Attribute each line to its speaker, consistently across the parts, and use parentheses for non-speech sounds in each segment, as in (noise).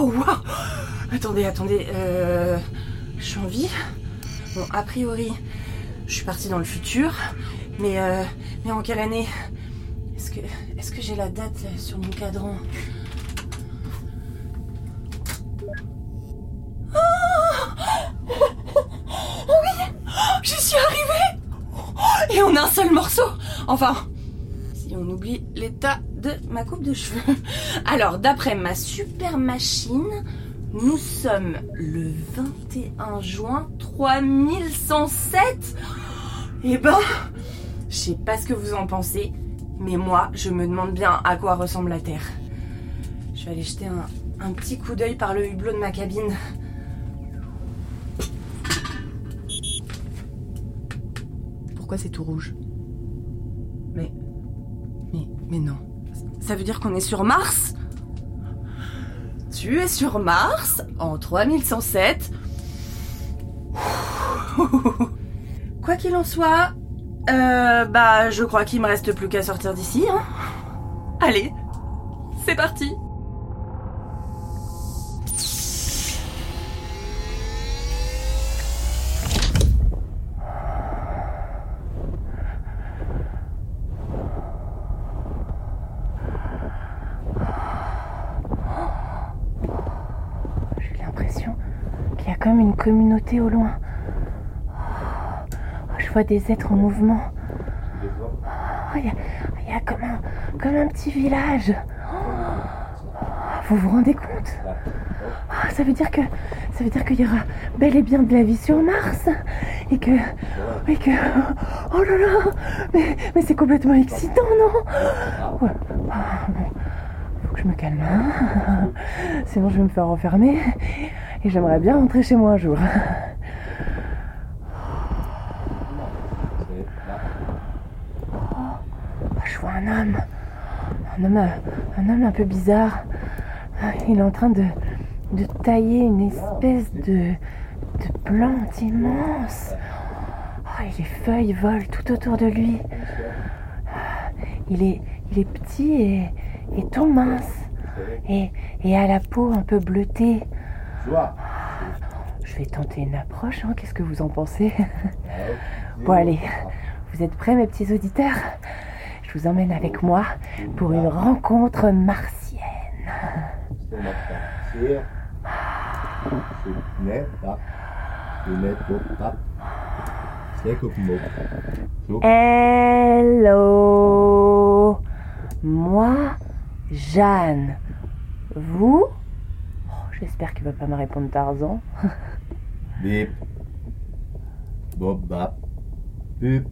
Speaker 1: Oh Attendez, attendez, euh... Je suis en vie. Bon, a priori, je suis partie dans le futur, mais euh... Mais en quelle année? Est-ce que... Est-ce que j'ai la date sur mon cadran? Oh Oui J'y suis arrivée. Et en un seul morceau. Enfin, si on oublie l'état de ma coupe de cheveux. (laughs) Alors, d'après ma super machine, nous sommes le 21 juin 3107 Eh ben, je sais pas ce que vous en pensez, mais moi, je me demande bien à quoi ressemble la Terre. Je vais aller jeter un, un petit coup d'œil par le hublot de ma cabine. Pourquoi c'est tout rouge? Mais. Mais. Mais non. Ça veut dire qu'on est sur Mars? Tu es sur Mars en 3107. (laughs) Quoi qu'il en soit, euh, bah, je crois qu'il me reste plus qu'à sortir d'ici, hein. Allez, c'est parti. J'ai l'impression qu'il y a une communauté au loin. Oh, je vois des êtres en mouvement. Oh, Il y a, comme, un, comme un petit village. Oh, Vous vous rendez compte? Ça veut dire que ça veut dire qu'il y aura bel et bien de la vie sur Mars et que et que oh là là mais, mais c'est complètement excitant non? Ouais. Ah, bon. Faut que je me calme. hein. Sinon, je vais me faire enfermer. Et j'aimerais bien rentrer chez moi un jour. Oh, je vois un homme. Un homme, un homme un peu bizarre. Il est en train de, de tailler une espèce de, de plante immense. Oh, et les feuilles volent tout autour de lui. Il est, il est petit et, et tout mince. Et, et à la peau un peu bleutée. Je vais tenter une approche, hein, qu'est-ce que vous en pensez? (laughs) Bon allez, vous êtes prêts mes petits auditeurs? Je vous emmène avec moi pour une rencontre martienne. Hello. Moi, Jeanne. Vous J'espère qu'il va pas me répondre Tarzan. (laughs)
Speaker 2: Bip. Bob bap. Bup.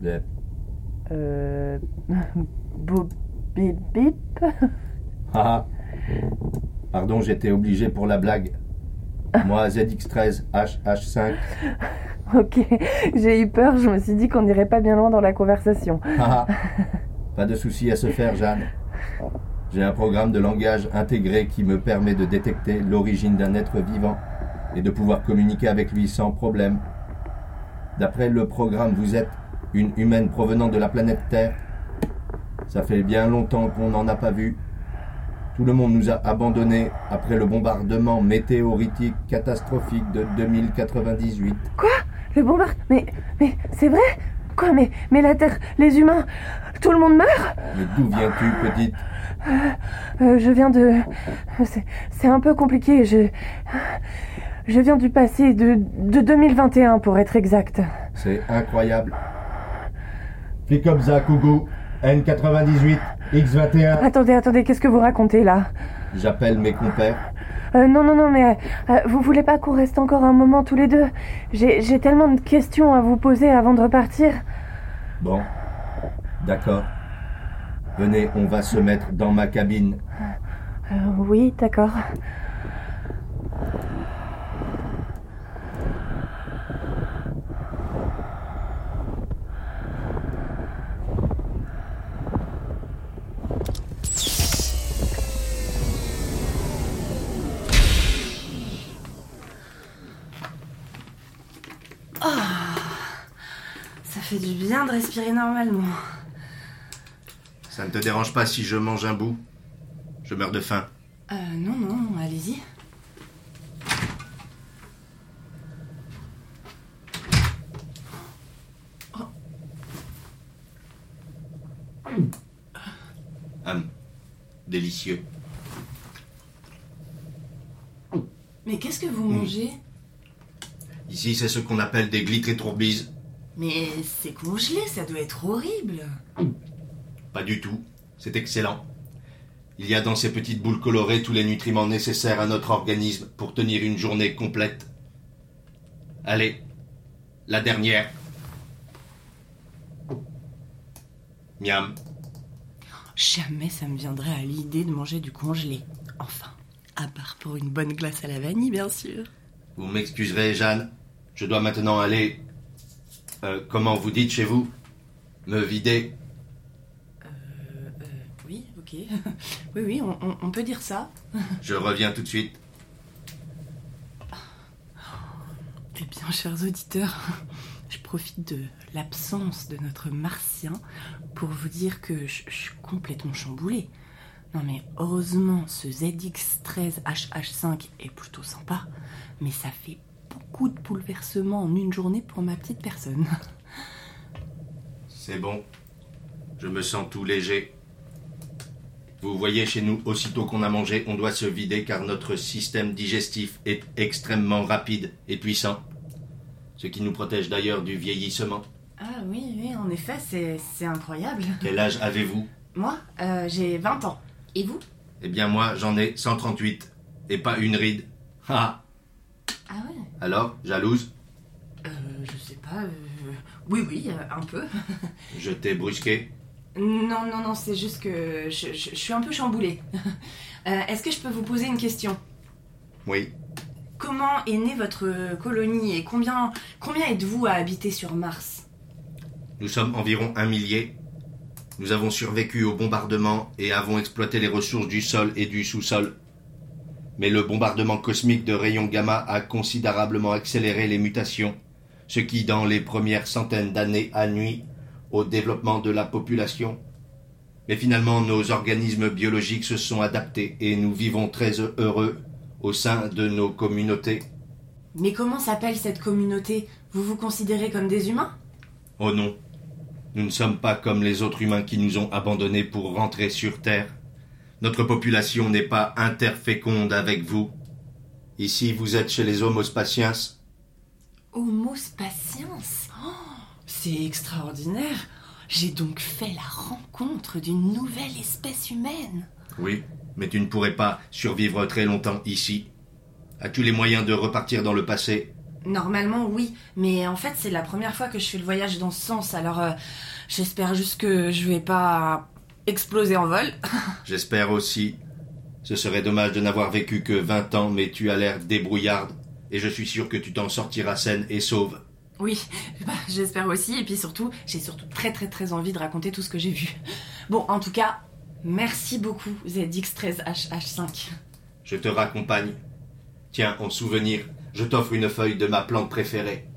Speaker 2: Blep.
Speaker 1: Euh... (laughs) Boop, bip, bip.
Speaker 2: Haha. Pardon, j'étais obligé pour la blague. Moi, ZX13, HH5. (laughs)
Speaker 1: Ok, j'ai eu peur, je me suis dit qu'on n'irait pas bien loin dans la conversation.
Speaker 2: Pas de souci à se faire, Jeanne. J'ai un programme de langage intégré qui me permet de détecter l'origine d'un être vivant et de pouvoir communiquer avec lui sans problème. D'après le programme, vous êtes une humaine provenant de la planète Terre. Ça fait bien longtemps qu'on n'en a pas vu. Tout le monde nous a abandonnés après le bombardement météoritique catastrophique de 2098.
Speaker 1: Quoi? Le bombard Mais, mais c'est vrai? Quoi mais, mais la Terre, les humains, tout le monde meurt?
Speaker 2: Mais d'où viens-tu, petite?
Speaker 1: Euh, Je viens de... C'est un peu compliqué, je... Je viens du passé, de, de 2021 pour être exact.
Speaker 2: C'est incroyable. Flicobza Kougou, N98, X21.
Speaker 1: Attendez, attendez, qu'est-ce que vous racontez là?
Speaker 2: J'appelle mes compères.
Speaker 1: Euh, non, non, non, mais euh, vous voulez pas qu'on reste encore un moment tous les deux? J'ai tellement de questions à vous poser avant de repartir.
Speaker 2: Bon, d'accord. Venez, on va se mettre dans ma cabine.
Speaker 1: Euh, oui, d'accord. Ah, Ça fait du bien de respirer normalement.
Speaker 2: Ça ne te dérange pas si je mange un bout? Je meurs de faim.
Speaker 1: Euh, non, non, allez-y.
Speaker 2: Hum, délicieux.
Speaker 1: Mais qu'est-ce que vous mangez?
Speaker 2: Ici, c'est ce qu'on appelle des glitres et tourbises.
Speaker 1: Mais c'est congelé, ça doit être horrible.
Speaker 2: Pas du tout. C'est excellent. Il y a dans ces petites boules colorées tous les nutriments nécessaires à notre organisme pour tenir une journée complète. Allez, la dernière. Miam.
Speaker 1: Jamais ça me viendrait à l'idée de manger du congelé. Enfin, à part pour une bonne glace à la vanille, bien sûr.
Speaker 2: Vous m'excuserez, Jeanne. Je dois maintenant aller. Euh, comment vous dites chez vous? Me vider.
Speaker 1: Oui, (laughs) oui, oui, on, on- on peut dire ça. (laughs)
Speaker 2: Je reviens tout de suite.
Speaker 1: Eh bien, chers auditeurs, (laughs) je profite de l'absence de notre martien pour vous dire que je, je suis complètement chamboulée. Non mais heureusement, ce ZX13HH5 est plutôt sympa, mais ça fait beaucoup de bouleversements en une journée pour ma petite personne.
Speaker 2: C'est bon. Je me sens tout léger. Vous voyez, chez nous, aussitôt qu'on a mangé, on doit se vider car notre système digestif est extrêmement rapide et puissant. Ce qui nous protège d'ailleurs du vieillissement.
Speaker 1: Ah oui, oui, en effet, c'est c'est incroyable.
Speaker 2: Quel âge avez-vous?
Speaker 1: Moi, euh, j'ai 20 ans. Et vous?
Speaker 2: Eh bien moi, j'en ai 138. Et pas une ride. Ah
Speaker 1: Ah ouais?
Speaker 2: Alors, jalouse?
Speaker 1: Euh, je sais pas. euh, Oui, oui, euh, un peu. (laughs)
Speaker 2: Je t'ai brusqué?
Speaker 1: Non, non, non, c'est juste que je, je- je suis un peu chamboulée. (laughs) Euh, Est-ce que je peux vous poser une question?
Speaker 2: Oui.
Speaker 1: Comment est née votre colonie et combien, combien êtes-vous à habiter sur Mars?
Speaker 2: Nous sommes environ un millier. Nous avons survécu au bombardement et avons exploité les ressources du sol et du sous-sol. Mais le bombardement cosmique de rayons gamma a considérablement accéléré les mutations, ce qui, dans les premières centaines d'années, a nuit au développement de la population. Mais finalement, nos organismes biologiques se sont adaptés et nous vivons très heureux au sein de nos communautés.
Speaker 1: Mais comment s'appelle cette communauté? Vous vous considérez comme des humains?
Speaker 2: Oh non, nous ne sommes pas comme les autres humains qui nous ont abandonnés pour rentrer sur Terre. Notre population n'est pas interféconde avec vous. Ici, vous êtes chez les Homo spaciens.
Speaker 1: C'est extraordinaire J'ai donc fait la rencontre d'une nouvelle espèce humaine
Speaker 2: Oui, mais tu ne pourrais pas survivre très longtemps ici. As-tu les moyens de repartir dans le passé?
Speaker 1: Normalement, oui, mais en fait, c'est la première fois que je fais le voyage dans ce sens, alors euh, j'espère juste que je vais pas exploser en vol. (laughs)
Speaker 2: J'espère aussi. Ce serait dommage de n'avoir vécu que vingt ans, mais tu as l'air débrouillarde, et je suis sûr que tu t'en sortiras saine et sauve.
Speaker 1: Oui, (laughs) bah, j'espère aussi, et puis surtout, j'ai surtout très très très envie de raconter tout ce que j'ai vu. Bon, en tout cas, merci beaucoup ZX13HH5.
Speaker 2: Je te raccompagne. Tiens, en souvenir, je t'offre une feuille de ma plante préférée.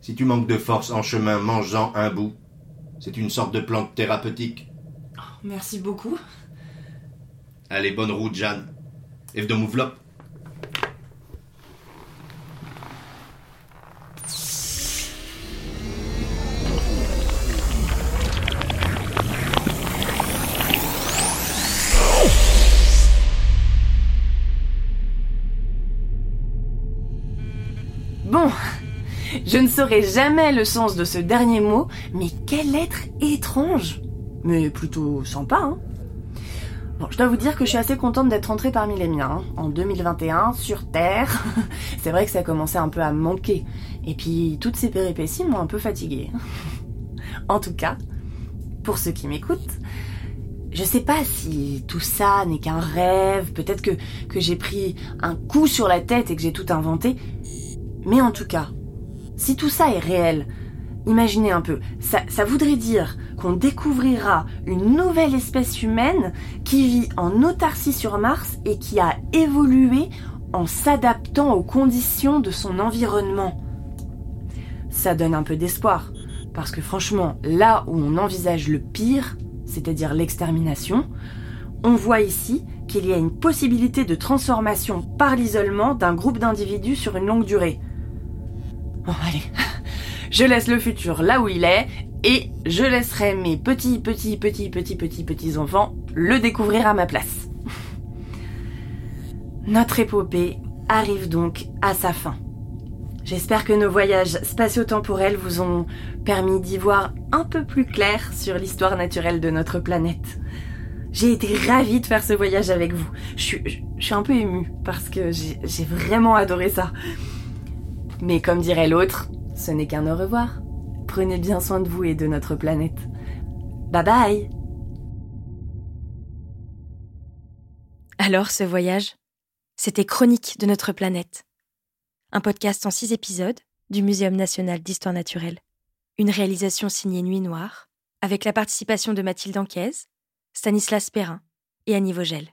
Speaker 2: Si tu manques de force en chemin, mange-en un bout. C'est une sorte de plante thérapeutique.
Speaker 1: Merci beaucoup.
Speaker 2: Allez, bonne route, Jeanne. De Mouvelop.
Speaker 1: Bon, je ne saurai jamais le sens de ce dernier mot, mais quel être étrange Mais plutôt sympa, hein Bon, je dois vous dire que je suis assez contente d'être rentrée parmi les miens, hein, en 2021, sur Terre. (laughs) C'est vrai que ça commençait un peu à manquer. Et puis, toutes ces péripéties m'ont un peu fatiguée. (laughs) En tout cas, pour ceux qui m'écoutent, je sais pas si tout ça n'est qu'un rêve, peut-être que j'ai pris un coup sur la tête et que j'ai tout inventé, mais en tout cas, si tout ça est réel, imaginez un peu, ça, voudrait dire qu'on découvrira une nouvelle espèce humaine qui vit en autarcie sur Mars et qui a évolué en s'adaptant aux conditions de son environnement. Ça donne un peu d'espoir, parce que franchement, là où on envisage le pire, c'est-à-dire l'extermination, on voit ici qu'il y a une possibilité de transformation par l'isolement d'un groupe d'individus sur une longue durée. Bon, allez, je laisse le futur là où il est et je laisserai mes petits, petits, petits, petits, petits, petits enfants le découvrir à ma place. Notre épopée arrive donc à sa fin. J'espère que nos voyages spatio-temporels vous ont permis d'y voir un peu plus clair sur l'histoire naturelle de notre planète. J'ai été ravie de faire ce voyage avec vous. Je suis, un peu émue parce que j'ai vraiment adoré ça. Mais comme dirait l'autre, ce n'est qu'un au revoir. Prenez bien soin de vous et de notre planète. Bye bye
Speaker 3: Alors ce voyage, c'était Chronique de notre planète un podcast en six épisodes du Muséum national d'histoire naturelle. Une réalisation signée Nuit Noire, avec la participation de Mathilde Anquez, Stanislas Perrin et Annie Vogel.